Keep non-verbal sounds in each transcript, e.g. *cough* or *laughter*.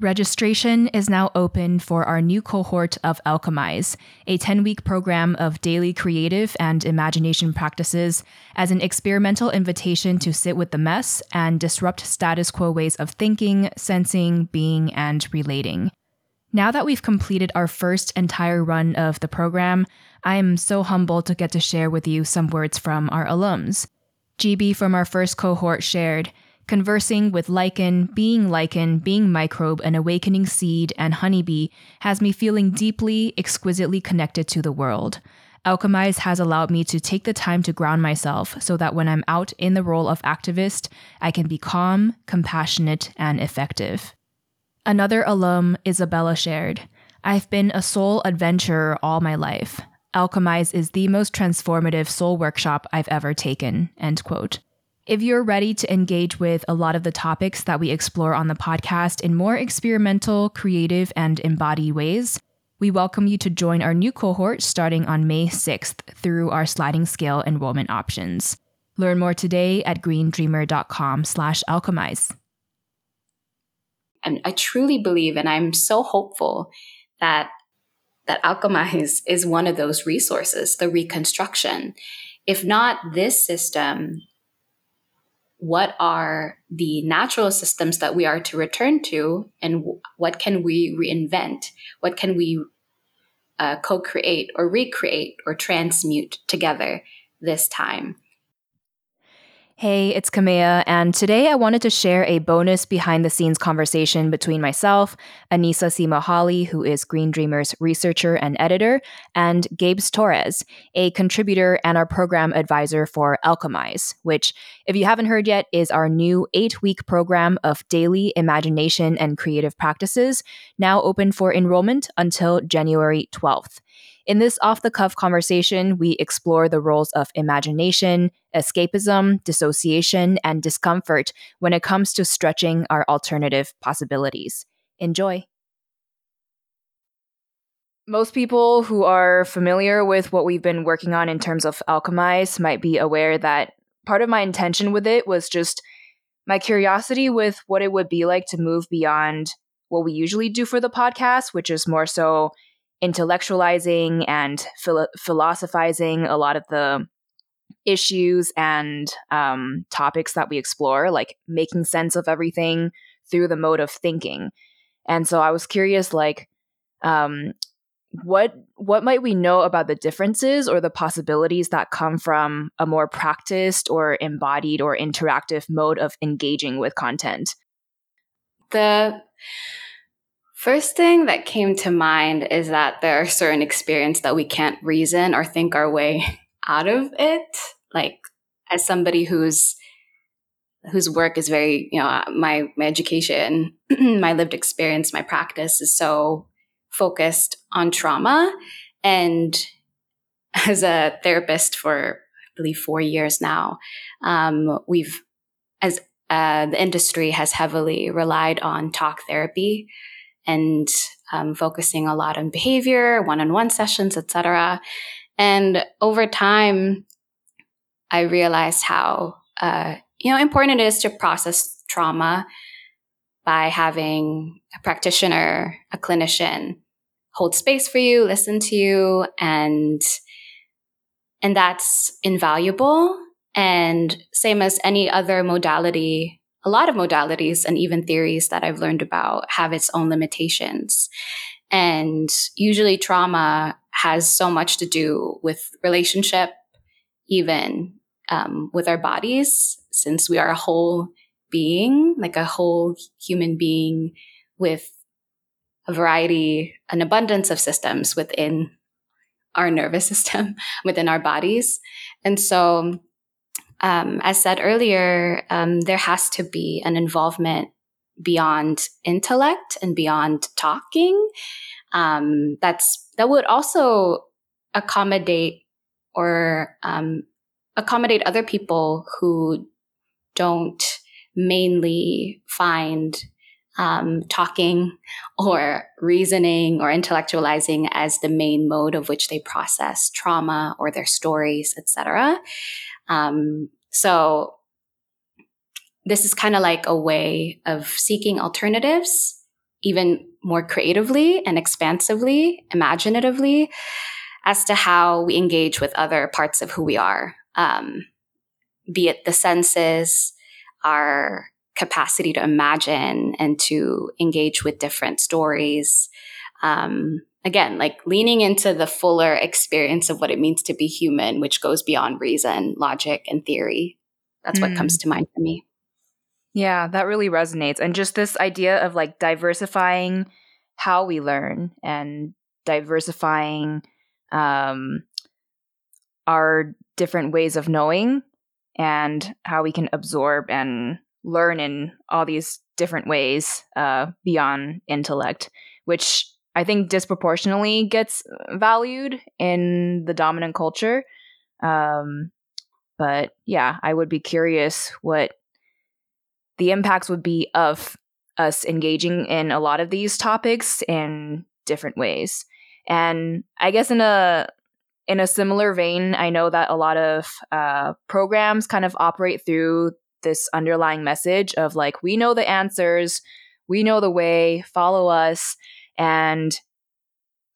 Registration is now open for our new cohort of Alchemize, a 10 week program of daily creative and imagination practices as an experimental invitation to sit with the mess and disrupt status quo ways of thinking, sensing, being, and relating. Now that we've completed our first entire run of the program, I am so humbled to get to share with you some words from our alums. GB from our first cohort shared, Conversing with lichen, being lichen, being microbe, an awakening seed, and honeybee has me feeling deeply, exquisitely connected to the world. Alchemize has allowed me to take the time to ground myself so that when I'm out in the role of activist, I can be calm, compassionate, and effective. Another alum, Isabella, shared I've been a soul adventurer all my life. Alchemize is the most transformative soul workshop I've ever taken. End quote. If you're ready to engage with a lot of the topics that we explore on the podcast in more experimental, creative, and embodied ways, we welcome you to join our new cohort starting on May 6th through our sliding scale enrollment options. Learn more today at greendreamer.com slash alchemize. And I truly believe, and I'm so hopeful that that Alchemize is one of those resources, the reconstruction. If not this system, what are the natural systems that we are to return to and what can we reinvent? What can we uh, co-create or recreate or transmute together this time Hey, it's Kamea, and today I wanted to share a bonus behind the scenes conversation between myself, Anisa Sima Hawley, who is Green Dreamers researcher and editor, and Gabes Torres, a contributor and our program advisor for Alchemize, which, if you haven't heard yet, is our new eight week program of daily imagination and creative practices, now open for enrollment until January 12th. In this off the cuff conversation, we explore the roles of imagination, escapism, dissociation, and discomfort when it comes to stretching our alternative possibilities. Enjoy. Most people who are familiar with what we've been working on in terms of Alchemize might be aware that part of my intention with it was just my curiosity with what it would be like to move beyond what we usually do for the podcast, which is more so intellectualizing and philo- philosophizing a lot of the issues and um, topics that we explore, like making sense of everything through the mode of thinking. And so I was curious, like, um, what what might we know about the differences or the possibilities that come from a more practiced or embodied or interactive mode of engaging with content? The First thing that came to mind is that there are certain experiences that we can't reason or think our way *laughs* out of it. Like as somebody who's whose work is very, you know, my my education, *clears throat* my lived experience, my practice is so focused on trauma and *laughs* as a therapist for I believe 4 years now, um, we've as uh, the industry has heavily relied on talk therapy and um, focusing a lot on behavior, one-on-one sessions, etc. And over time, I realized how uh, you know important it is to process trauma by having a practitioner, a clinician hold space for you, listen to you, and and that's invaluable. And same as any other modality a lot of modalities and even theories that I've learned about have its own limitations. And usually trauma has so much to do with relationship, even um, with our bodies, since we are a whole being, like a whole human being with a variety, an abundance of systems within our nervous *laughs* system, within our bodies. And so um, as said earlier, um, there has to be an involvement beyond intellect and beyond talking. Um, that's that would also accommodate or um, accommodate other people who don't mainly find um, talking or reasoning or intellectualizing as the main mode of which they process trauma or their stories, etc. Um, so this is kind of like a way of seeking alternatives even more creatively and expansively, imaginatively, as to how we engage with other parts of who we are, um, be it the senses, our capacity to imagine and to engage with different stories. Um, again, like leaning into the fuller experience of what it means to be human, which goes beyond reason, logic, and theory. That's mm. what comes mm. to mind for me. Yeah, that really resonates. And just this idea of like diversifying how we learn and diversifying um, our different ways of knowing and how we can absorb and learn in all these different ways uh, beyond intellect, which I think disproportionately gets valued in the dominant culture. Um, but yeah, I would be curious what the impacts would be of us engaging in a lot of these topics in different ways. And I guess in a in a similar vein, I know that a lot of uh, programs kind of operate through this underlying message of like, we know the answers, we know the way, follow us. And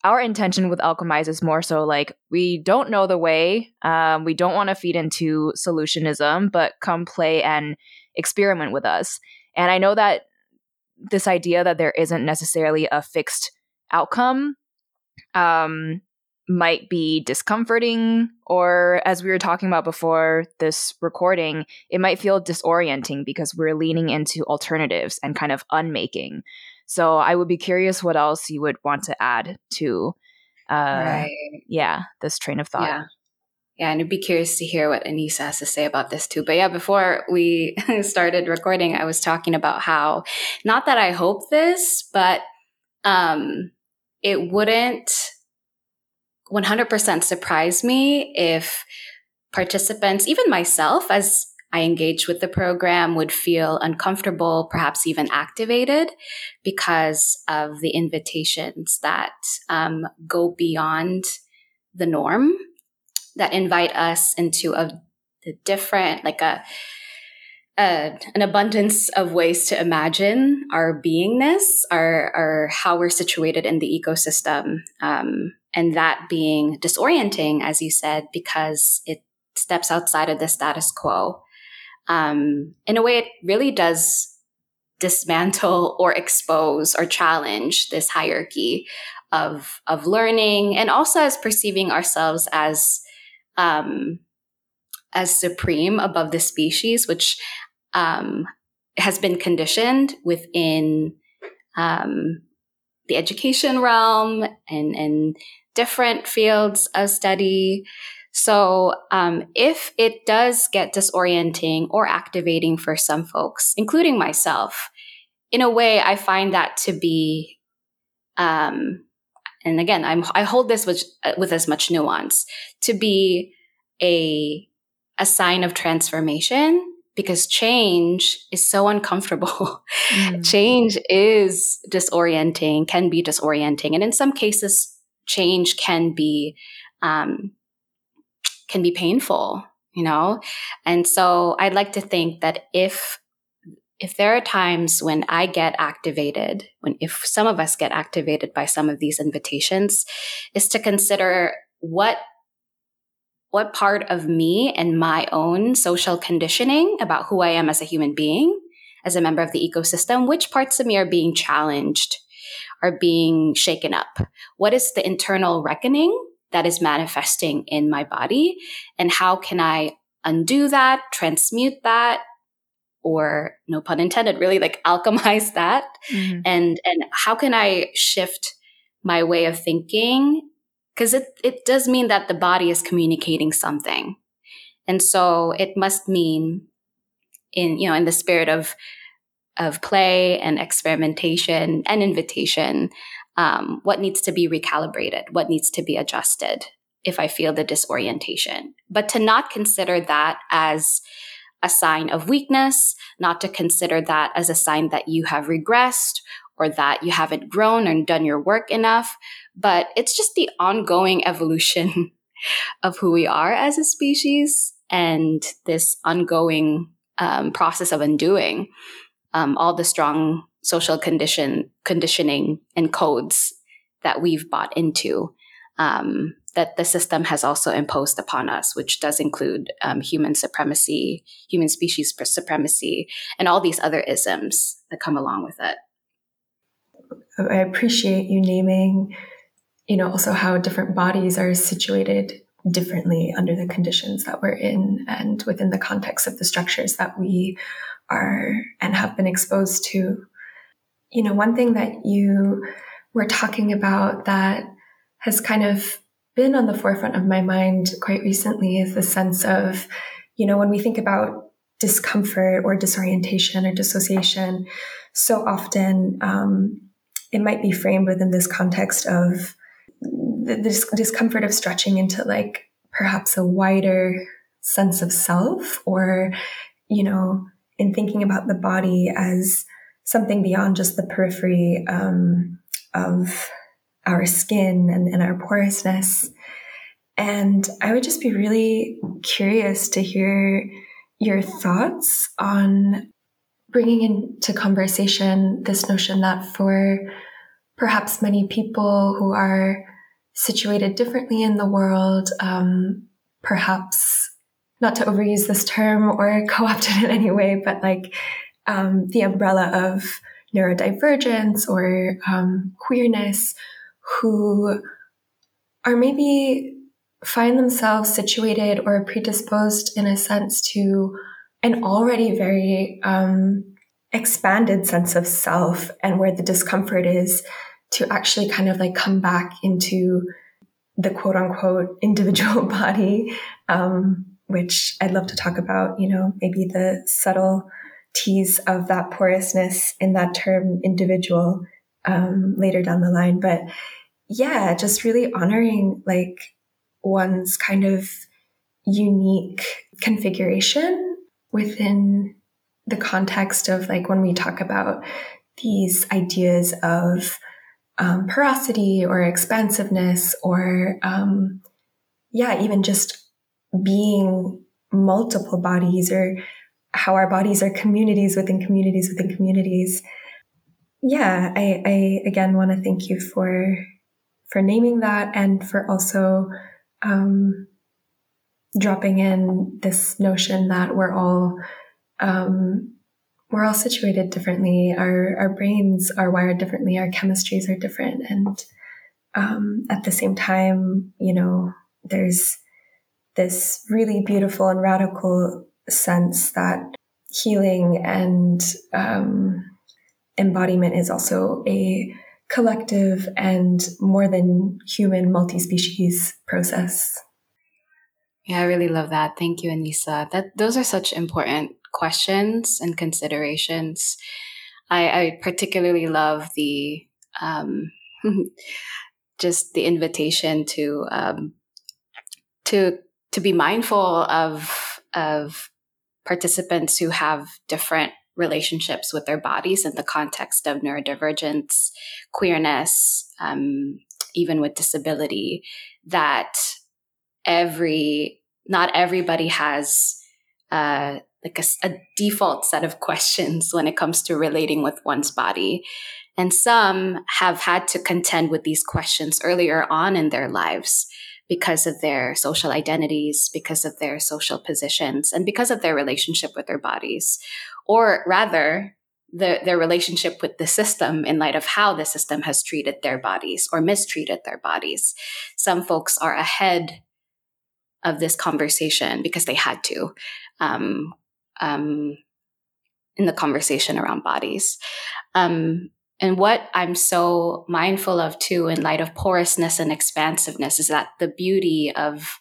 our intention with Alchemize is more so like, we don't know the way, um, we don't want to feed into solutionism, but come play and experiment with us. And I know that this idea that there isn't necessarily a fixed outcome um, might be discomforting, or as we were talking about before this recording, it might feel disorienting because we're leaning into alternatives and kind of unmaking. So I would be curious what else you would want to add to, uh, right. yeah, this train of thought. Yeah. Yeah, and I'd be curious to hear what Anisa has to say about this too. But yeah, before we *laughs* started recording, I was talking about how, not that I hope this, but um, it wouldn't 100% surprise me if participants, even myself, as I engage with the program, would feel uncomfortable, perhaps even activated because of the invitations that um, go beyond the norm, that invite us into a, a different, like a, a, an abundance of ways to imagine our beingness, our, our how we're situated in the ecosystem. Um, and that being disorienting, as you said, because it steps outside of the status quo. Um, in a way, it really does dismantle or expose or challenge this hierarchy of of learning, and also as perceiving ourselves as um, as supreme above the species, which um, has been conditioned within um, the education realm and and different fields of study. So, um, if it does get disorienting or activating for some folks, including myself, in a way, I find that to be, um, and again, I'm, I hold this with, with as much nuance to be a, a sign of transformation because change is so uncomfortable. *laughs* Mm. change is disorienting, can be disorienting. And in some cases, change can be um, can be painful you know and so i'd like to think that if if there are times when i get activated when if some of us get activated by some of these invitations is to consider what what part of me and my own social conditioning about who i am as a human being as a member of the ecosystem which parts of me are being challenged are being shaken up? What is the internal reckoning that is manifesting in my body? And how can I undo that, transmute that, or no pun intended, really like *laughs* alchemize that? Mm-hmm. And, and how can I shift my way of thinking? Cause it, it does mean that the body is communicating something. And so it must mean in, you know, in the spirit of of play and experimentation and invitation, um, what needs to be recalibrated, what needs to be adjusted if I feel the disorientation. But to not consider that as a sign of weakness, not to consider that as a sign that you have regressed or that you haven't grown and done your work enough, but it's just the ongoing *laughs* evolution of who we are as a species and this ongoing um, process of undoing um, all the strong social condition conditioning and codes that we've bought into um, that the system has also imposed upon us, which does include um, human supremacy, human species supremacy, and all these other isms that come along with it. I appreciate you naming, you know, also how different bodies are situated differently under the conditions that we're in and within the context of the structures that we are and have been exposed to. You know, one thing that you were talking about that has kind of been on the forefront of my mind quite recently is the sense of, you know, when we think about discomfort or disorientation or dissociation, so often um, it might be framed within this context of the dis- discomfort of stretching into like perhaps a wider sense of self or, you know, in thinking about the body as something beyond just the periphery um, of our skin and, and our porousness. And I would just be really curious to hear your thoughts on bringing into conversation this notion that for perhaps many people who are situated differently in the world, um, perhaps not to overuse this term or *laughs* co opt it in any way, but like um, the umbrella of neurodivergence or um, queerness who are maybe find themselves situated or predisposed in a sense to an already very um, expanded sense of self and where the discomfort is to actually kind of like come back into the quote unquote *laughs* individual *laughs* body, um, which I'd love to talk about, you know, maybe the subtleties of that porousness in that term individual um, later down the line. But yeah, just really honoring like one's kind of unique configuration within the context of like when we talk about these ideas of um, porosity or expansiveness or um, yeah even just being multiple bodies or how our bodies are communities within communities within communities yeah i, I again want to thank you for for naming that and for also um, dropping in this notion that we're all um, we're all situated differently. Our our brains are wired differently. Our chemistries are different, and um, at the same time, you know, there's this really beautiful and radical sense that healing and um, embodiment is also a collective and more than human multi-species process. Yeah, I really love that. Thank you, Anisa. That those are such important questions and considerations. I, I particularly love the um, *laughs* just the invitation to um, to to be mindful of of participants who have different relationships with their bodies in the context of neurodivergence, queerness, um, even with disability, that every, not everybody has uh, like a, a default set of questions when it comes to relating with one's body. And some have had to contend with these questions earlier on in their lives because of their social identities, because of their social positions, and because of their relationship with their bodies or rather the, their relationship with the system in light of how the system has treated their bodies or mistreated their bodies. Some folks are ahead of this conversation because they had to um, um, in the conversation around bodies. Um, and what I'm so mindful of too, in light of porousness and expansiveness, is that the beauty of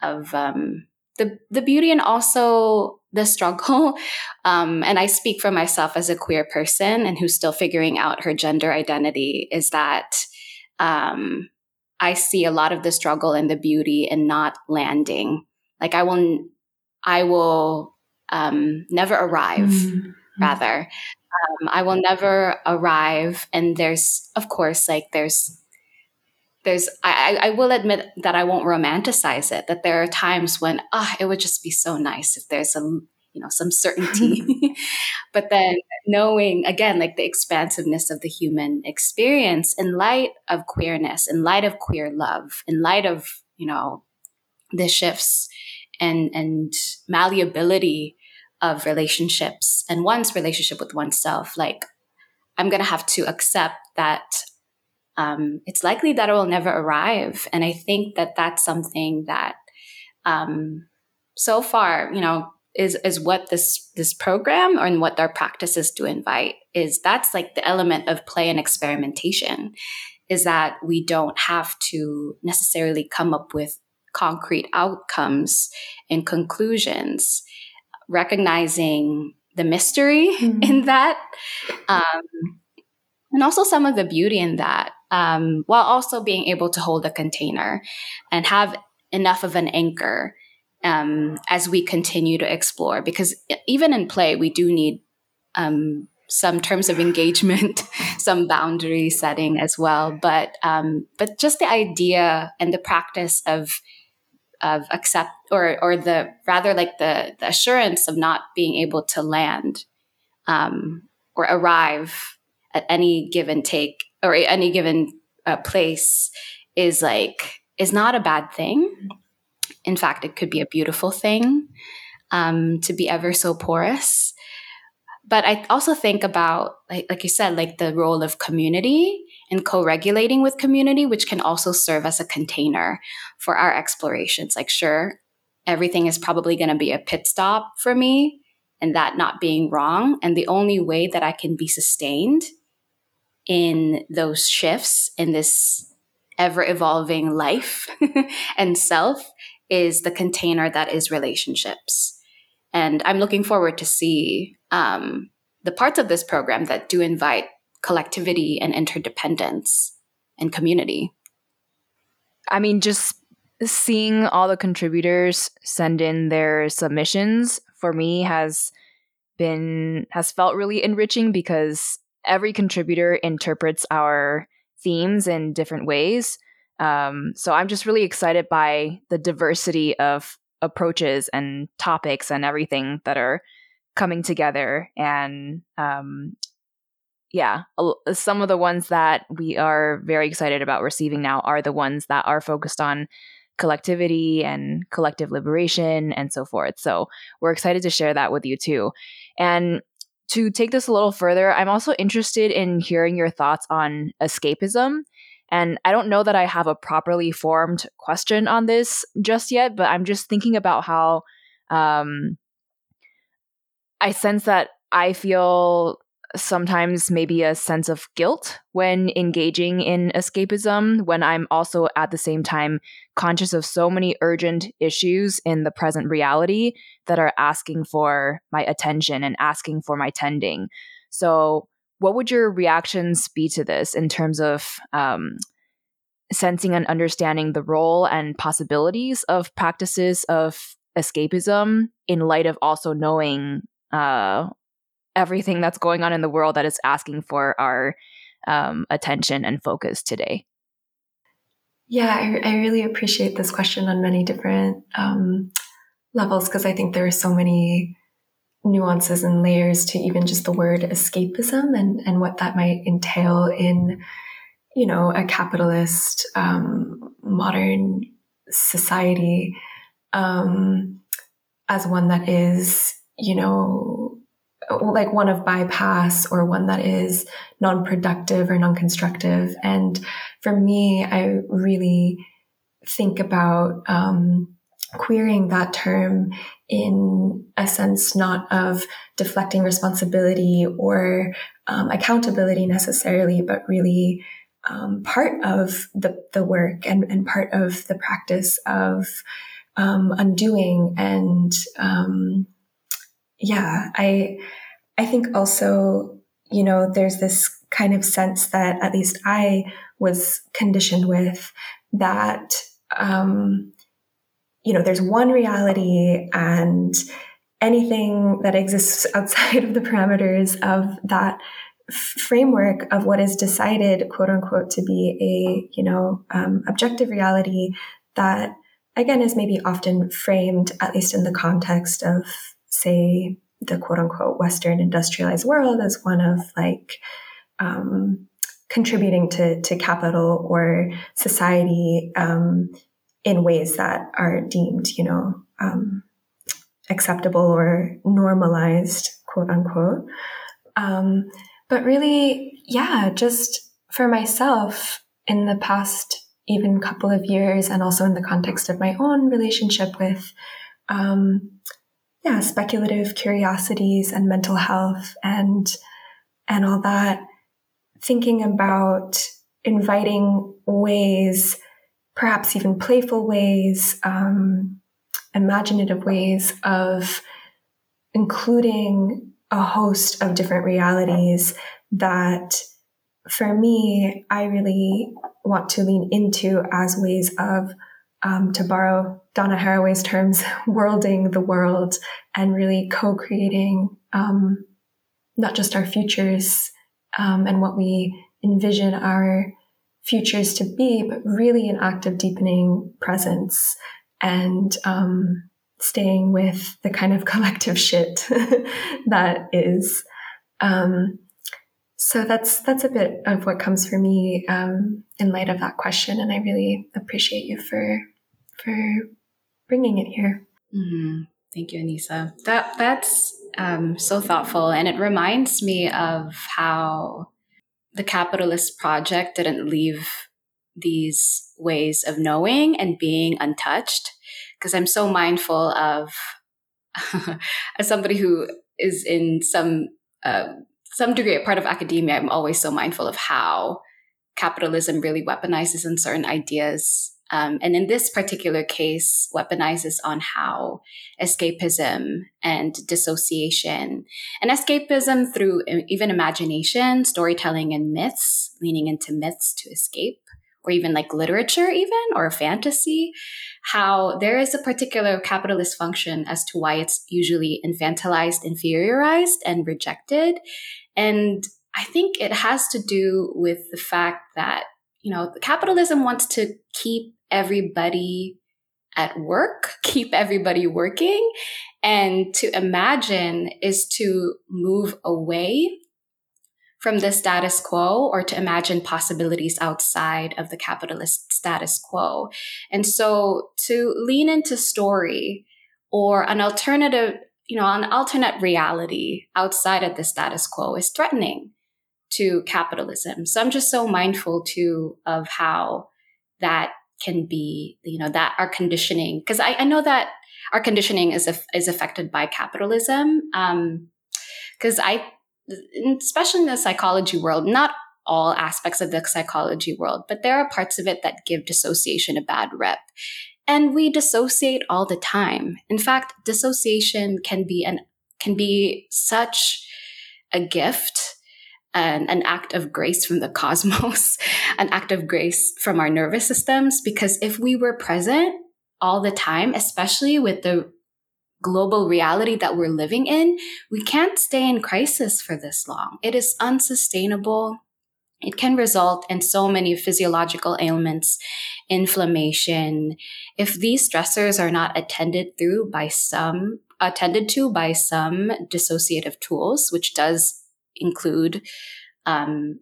of um, the the beauty and also the struggle. *laughs* Um, and I speak for myself as a queer person and who's still figuring out her gender identity. Is that um, I see a lot of the struggle and the beauty in not landing. Like I will, I will um, never arrive. Mm-hmm. Rather, um, I will never arrive. And there's, of course, like there's there's I, I will admit that I won't romanticize it. That there are times when ah, oh, it would just be so nice if there's a you you know some certainty *laughs* *laughs* but then knowing again like the expansiveness of the human experience in light of queerness in light of queer love in light of you know the shifts and and malleability of relationships and one's relationship with oneself like i'm going to have to accept that um, it's likely that it will never arrive. And i think that that's something that um, so far you know is is what this this program or and what our practices do invite is that's like the element of play and experimentation is that we don't have to necessarily come up with concrete outcomes and conclusions recognizing the mystery *laughs* mm-hmm. in that um, and also some of the beauty in that um, while also being able to hold a container and have enough of an anchor um, as we continue to explore. Because even in play, we do need um, some terms of engagement, *laughs* some boundary setting as well. But um, but just the idea and the practice of of accept or or the rather like the, the assurance of not being able to land um, or arrive at any given take or any given uh, place is like is not a bad thing in fact, it could be a beautiful thing um, to be ever so porous. But I also think about, like, like you said, like the role of community and co-regulating with community, which can also serve as a container for our explorations. Like, sure, everything is probably going to be a pit stop for me, and that not being wrong. And the only way that I can be sustained in those shifts in this ever evolving life *laughs* and self is the container that is relationships. And I'm looking forward to see um, the parts of this program that do invite collectivity and interdependence and community. I mean, just seeing all the contributors send in their submissions for me has been has felt really enriching because every contributor interprets our themes in different ways um, so I'm just really excited by the diversity of approaches and topics and everything that are coming together. And um, yeah, some of the ones that we are very excited about receiving now are the ones that are focused on collectivity and collective liberation and so forth. So we're excited to share that with you too. And to take this a little further, I'm also interested in hearing your thoughts on escapism and I don't know that I have a properly formed question on this just yet, but I'm just thinking about how um, I sense that I feel sometimes maybe a sense of guilt when engaging in escapism, when I'm also at the same time conscious of so many urgent issues in the present reality that are asking for my attention and asking for my tending. So, what would your reactions be to this in terms of um, sensing and understanding the role and possibilities of practices of escapism in light of also knowing uh, everything that's going on in the world that is asking for our um, attention and focus today? Yeah, I, I, really appreciate this question on many different um, levels because I think there are so many nuances and layers to even just the word escapism and, and what that might entail in, you know, a capitalist um, modern society um, as one that is, you know, like one of bypass or one that is non-productive or non-constructive. And for me, I really think about um, querying that term in a sense not of deflecting responsibility or um, accountability necessarily, but really um, part of the, the work and, and part of the practice of um, undoing. And um, yeah, I I think also you know there's this kind of sense that at least I was conditioned with that um, you know, there's one reality and anything that exists *laughs* outside of the parameters of that framework of what is decided, quote unquote, to be a, you know, um, objective reality that again is maybe often framed, at least in the context of say, the quote unquote Western industrialized world as one of like um, contributing to, to capital or society um, in ways that are deemed, you know, um, acceptable or normalized, quote unquote. Um, but really, yeah, just for myself in the past even couple of years, and also in the context of my own relationship with, um, yeah, speculative curiosities and mental health and and all that, thinking about inviting ways, perhaps even playful ways, um, imaginative ways of including a host of different realities that for me, I really want to lean into as ways of, um, to borrow Donna Haraway's terms, *laughs* worlding the world and really co creating um, not just our futures um, and what we envision our futures to be, but really an act of deepening presence and um, staying with the kind of *laughs* collective shit *laughs* that is. Um, so that's that's a bit of what comes for me um, in light of that question, and I really appreciate you for for bringing it here. Mm-hmm. Thank you, Anisa. That that's um, so thoughtful, and it reminds me of how the capitalist project didn't leave these ways of knowing and being untouched because I'm so mindful of, *laughs* as somebody who is in some uh, some degree a part of academia, I'm always so mindful of how capitalism really weaponizes on certain ideas. Um, and in this particular case, weaponizes on how escapism and dissociation and escapism through even imagination, storytelling, and myths, leaning into myths to escape or even like literature, even or fantasy, how there is a particular capitalist function as to why it's usually infantilized, inferiorized, and rejected. And I think it has to do with the fact that, you know, capitalism wants to keep everybody at work, *laughs* keep everybody working. And to imagine is to move away from the status quo or to imagine possibilities outside of the capitalist status quo. And so to lean into story or an alternative, you know, an alternate reality outside of the status quo is threatening to capitalism. So I'm just so mindful too of how that can be, you know, that our conditioning, because I, I, know that our conditioning is, is affected by capitalism. Um, because I especially in the psychology world, not all aspects of the psychology world, but there are parts of it that give dissociation a bad rep. And we dissociate all the time. In fact, dissociation can be an can be such a gift and an act of grace from the *laughs* cosmos, an act of grace from our nervous systems. Because if we were present all the time, especially with the global reality that we're living in, we can't stay in crisis for this long. It is unsustainable. It can result in so many physiological ailments, inflammation. If these stressors are not attended through by some, attended to by some dissociative tools, which does include um,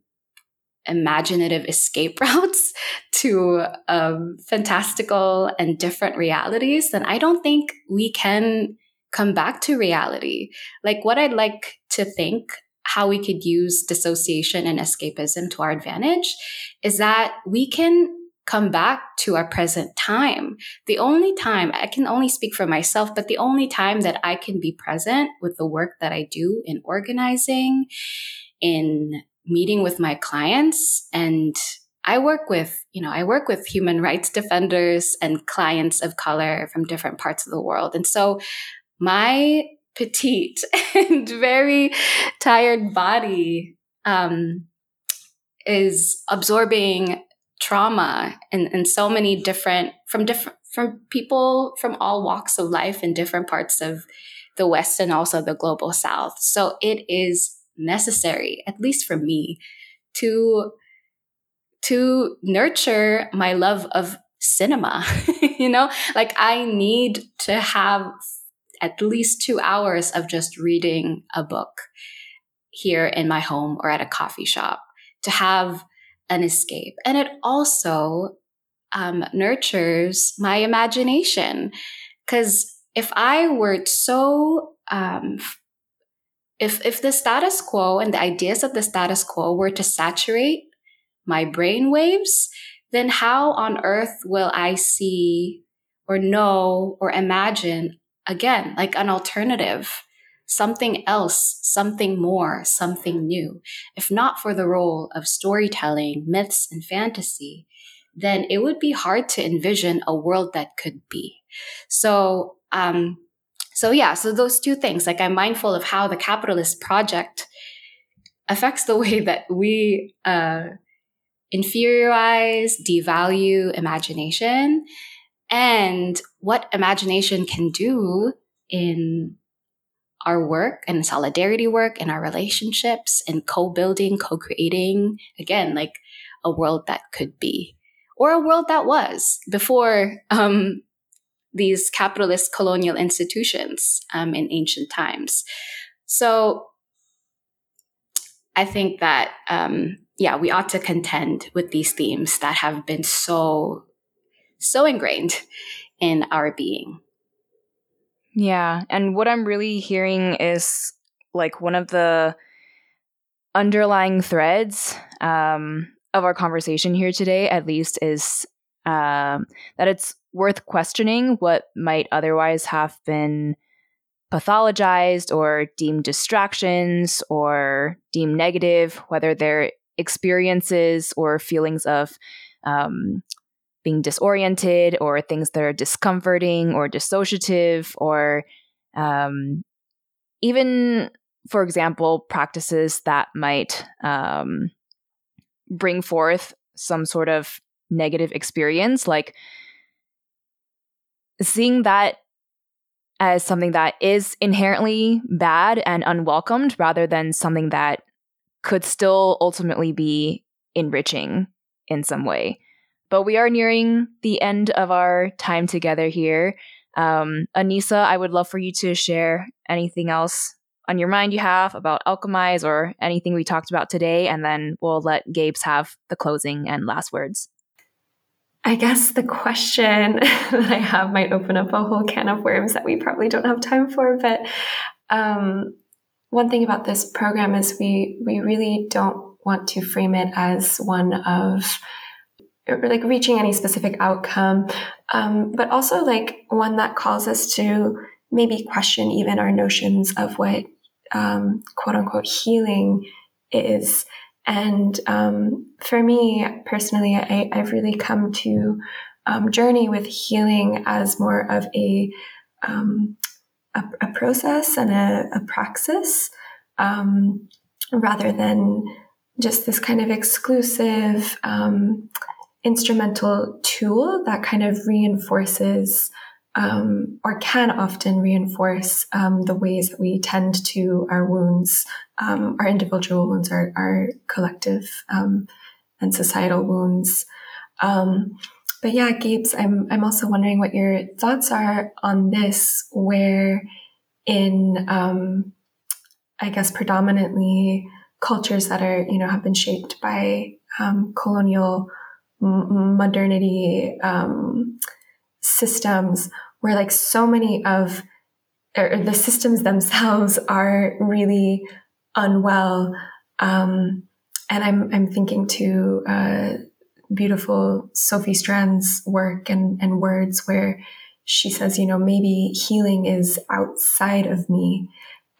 imaginative escape *laughs* routes to um, fantastical and different realities, then I don't think we can come back to reality. Like what I'd like to think how we could use dissociation and escapism to our advantage is that we can come back to our present time. The only time I can only speak for myself, but the only time that I can be present with the work that I do in organizing, in meeting with my clients and I work with, you know, I work with human rights defenders and clients of color from different parts of the world. And so my petite *laughs* and very tired body um, is absorbing trauma in, in so many different from different from people from all walks of life in different parts of the west and also the global south so it is necessary, at least for me, to to nurture my love of cinema. *laughs* you know, like I need to have at least two hours of just reading a book here in my home or at a coffee shop to have an escape. And it also um, nurtures my imagination. Because if I were so, um, if, if the status quo and the ideas of the status quo were to saturate my brain waves, then how on earth will I see or know or imagine again, like an alternative, something else, something more, something new? If not for the role of storytelling, myths, and fantasy, then it would be hard to envision a world that could be. So, um, so yeah, so those two things, like I'm mindful of how the capitalist project affects the *laughs* way that we uh, inferiorize, devalue imagination, and what imagination can do in our work and solidarity work and our relationships and co-building, co-creating, again, like a world that could be or a world that was before um, these capitalist colonial institutions um, in ancient times. So I think that um, yeah, we ought to contend with these themes that have been so, so ingrained *laughs* in our being. Yeah. And what I'm really hearing is like one of the underlying threads um, of our conversation here today, at least, is um, that it's worth questioning what might otherwise have been pathologized or deemed distractions or deemed negative, whether they're experiences or feelings of um, being disoriented or things that are discomforting or dissociative or um, even for example practices that might um, bring forth some sort of negative experience like seeing that as something that is inherently bad and unwelcomed rather than something that could still ultimately be enriching in some way. But we are nearing the end of our time together here. Um, Anisa, I would love for you to share anything else on your mind you have about Alchemize or anything we talked about today, and then we'll let Gabes have the closing and last words. I guess the question *laughs* that I have might open up a whole can of worms that we probably don't have time for, but um, one thing about this program is we we really don't want to frame it as one of like reaching any specific outcome, um, but also like one that calls us to maybe question even our notions of what um, quote unquote healing is. And um, for me personally, I, have really come to um, journey with healing as more of a um, a, a process and a, a praxis um, rather than just this kind of exclusive um, instrumental tool that kind of reinforces um, or can often reinforce um, the ways that we tend to our wounds, um, our individual wounds, our, our collective um, and societal wounds. Um, but yeah, Gabes, I'm I'm also wondering what your thoughts are on this, where in um, I guess predominantly cultures that are you know have been shaped by colonial modernity um, systems, where like so many of or the systems themselves *laughs* are really unwell. Um, and I'm I'm thinking to uh, beautiful Sophie Strand's work and, and words where she says, you know, maybe healing is outside of me.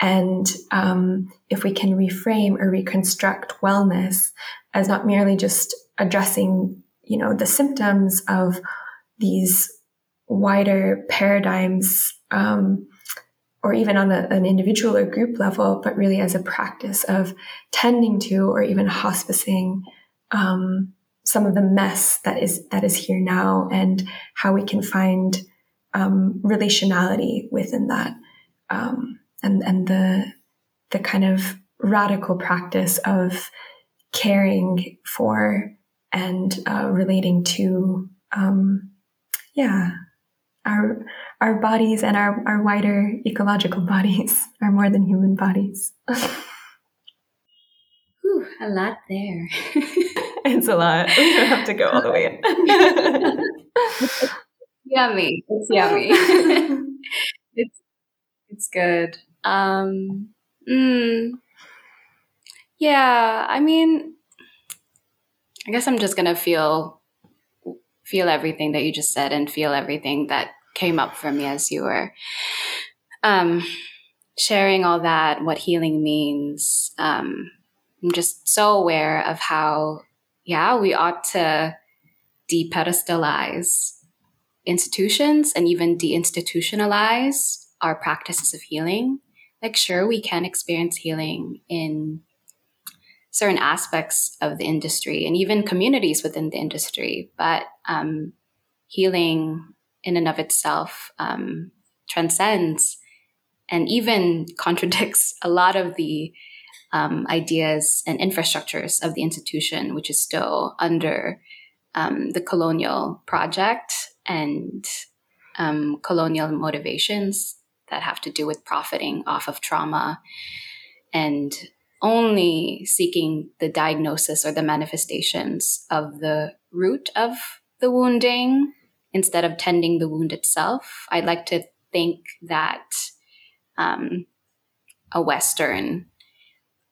And um, if we can reframe or reconstruct wellness as not merely just addressing, you know, the symptoms of these wider paradigms, um, or even on a, an individual or group level, but really as a practice of tending to or even hospicing um, some of the mess that is that is here now and how we can find um, relationality within that um, and and the the kind of radical practice of caring for and uh, relating to um, yeah our our bodies and our, our wider ecological *laughs* bodies are more than human bodies. *laughs* Whew, a lot there. *laughs* it's a lot. We don't have to go all the way in. yummy. It's yummy. it's it's good. Um mm, yeah, I mean I guess I'm just gonna feel feel everything that you just said and feel everything that came up for me as you were um, sharing all that, what healing means. Um, I'm just so aware of how, yeah, we ought to depedestalize institutions and even deinstitutionalize our practices of healing. Like, sure, we can experience healing in certain aspects of the industry and even communities within the industry. But um, healing in and of itself um, transcends and even *laughs* contradicts a lot of the um, ideas and infrastructures of the institution, which is still under um, the colonial project and um, colonial motivations that have to do with profiting off of trauma and only seeking the diagnosis or the manifestations of the root of the wounding instead of tending the wound itself. I'd like to think that um, a Western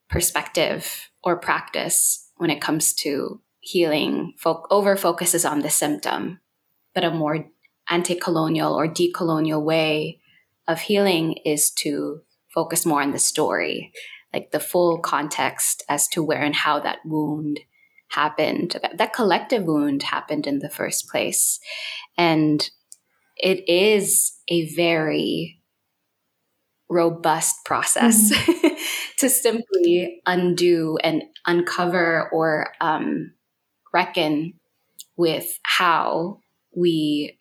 perspective or practice when it comes to healing over focuses on the symptom, but a more anti colonial or decolonial way of healing is to focus more on the story like the full context as to where and how that wound happened. That, that collective wound happened in the first place. And it is a very robust process mm-hmm. *laughs* to simply undo and uncover or um, reckon with how we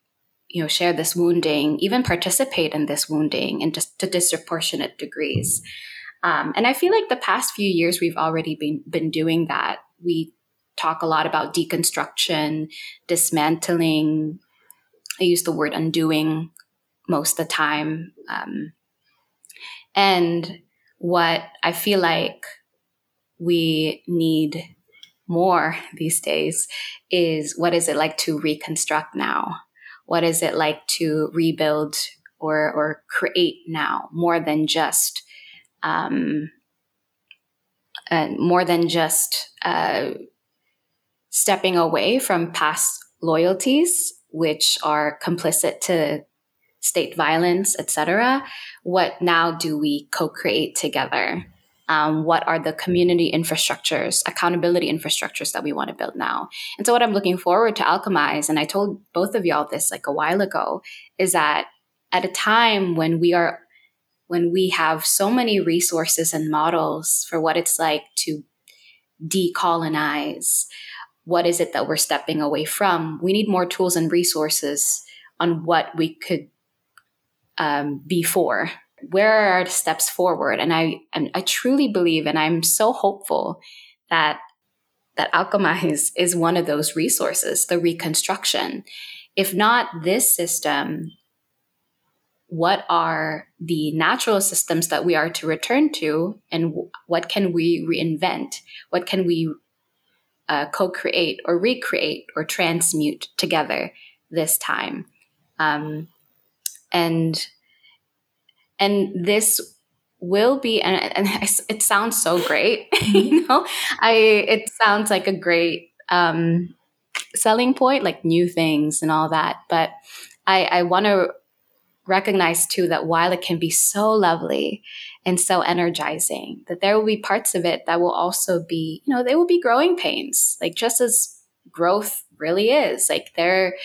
you know share this wounding even participate in this wounding in just to disproportionate degrees um, and I feel like the past few years we've already been been doing that. We talk a lot about deconstruction, dismantling. I use the word undoing most of the time. Um, and what I feel like we need more *laughs* these days is what is it like to reconstruct now? What is it like to rebuild or, or create now more than just um, uh, more than just uh, stepping away from past loyalties, which are complicit to state violence, etc. What now do we co-create together? Um, what are the community infrastructures, accountability infrastructures that we want to build now? And so, what I'm looking forward to alchemize, and I told both of y'all this like a while ago, is that at a time when we are when we have so many resources and models for what it's like to decolonize, what is it that we're stepping away from? We need more tools and resources on what we could um, be for. Where are the steps forward? And I, and I truly believe, and I'm so hopeful that that Alchemize is one of those resources, the reconstruction. If not this system, what are the natural systems that we are to return to and what can we reinvent? What can we uh, co-create or recreate or transmute together this time? Um, and and this will be and, and *laughs* it sounds so great *laughs* you know? I it sounds like a great um, selling point like new things and all that but i i want to recognize too that while it can be so lovely and so energizing, that there will be parts of it that will also be, you know, they will be growing pains, like just as growth really is. Like there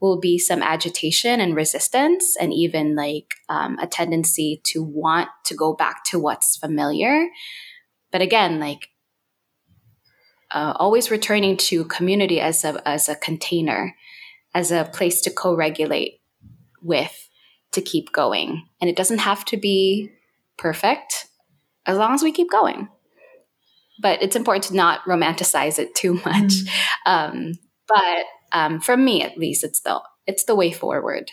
will be some agitation and resistance, and even like um, a tendency to want to go back to what's familiar. But again, like uh, always returning to community as a as a container, as a place to co-regulate with to keep going. And it doesn't have to be perfect as long as we keep going. But it's important to not romanticize it too *laughs* much. Mm. Um, but um, for me, at least, it's the it's the way forward.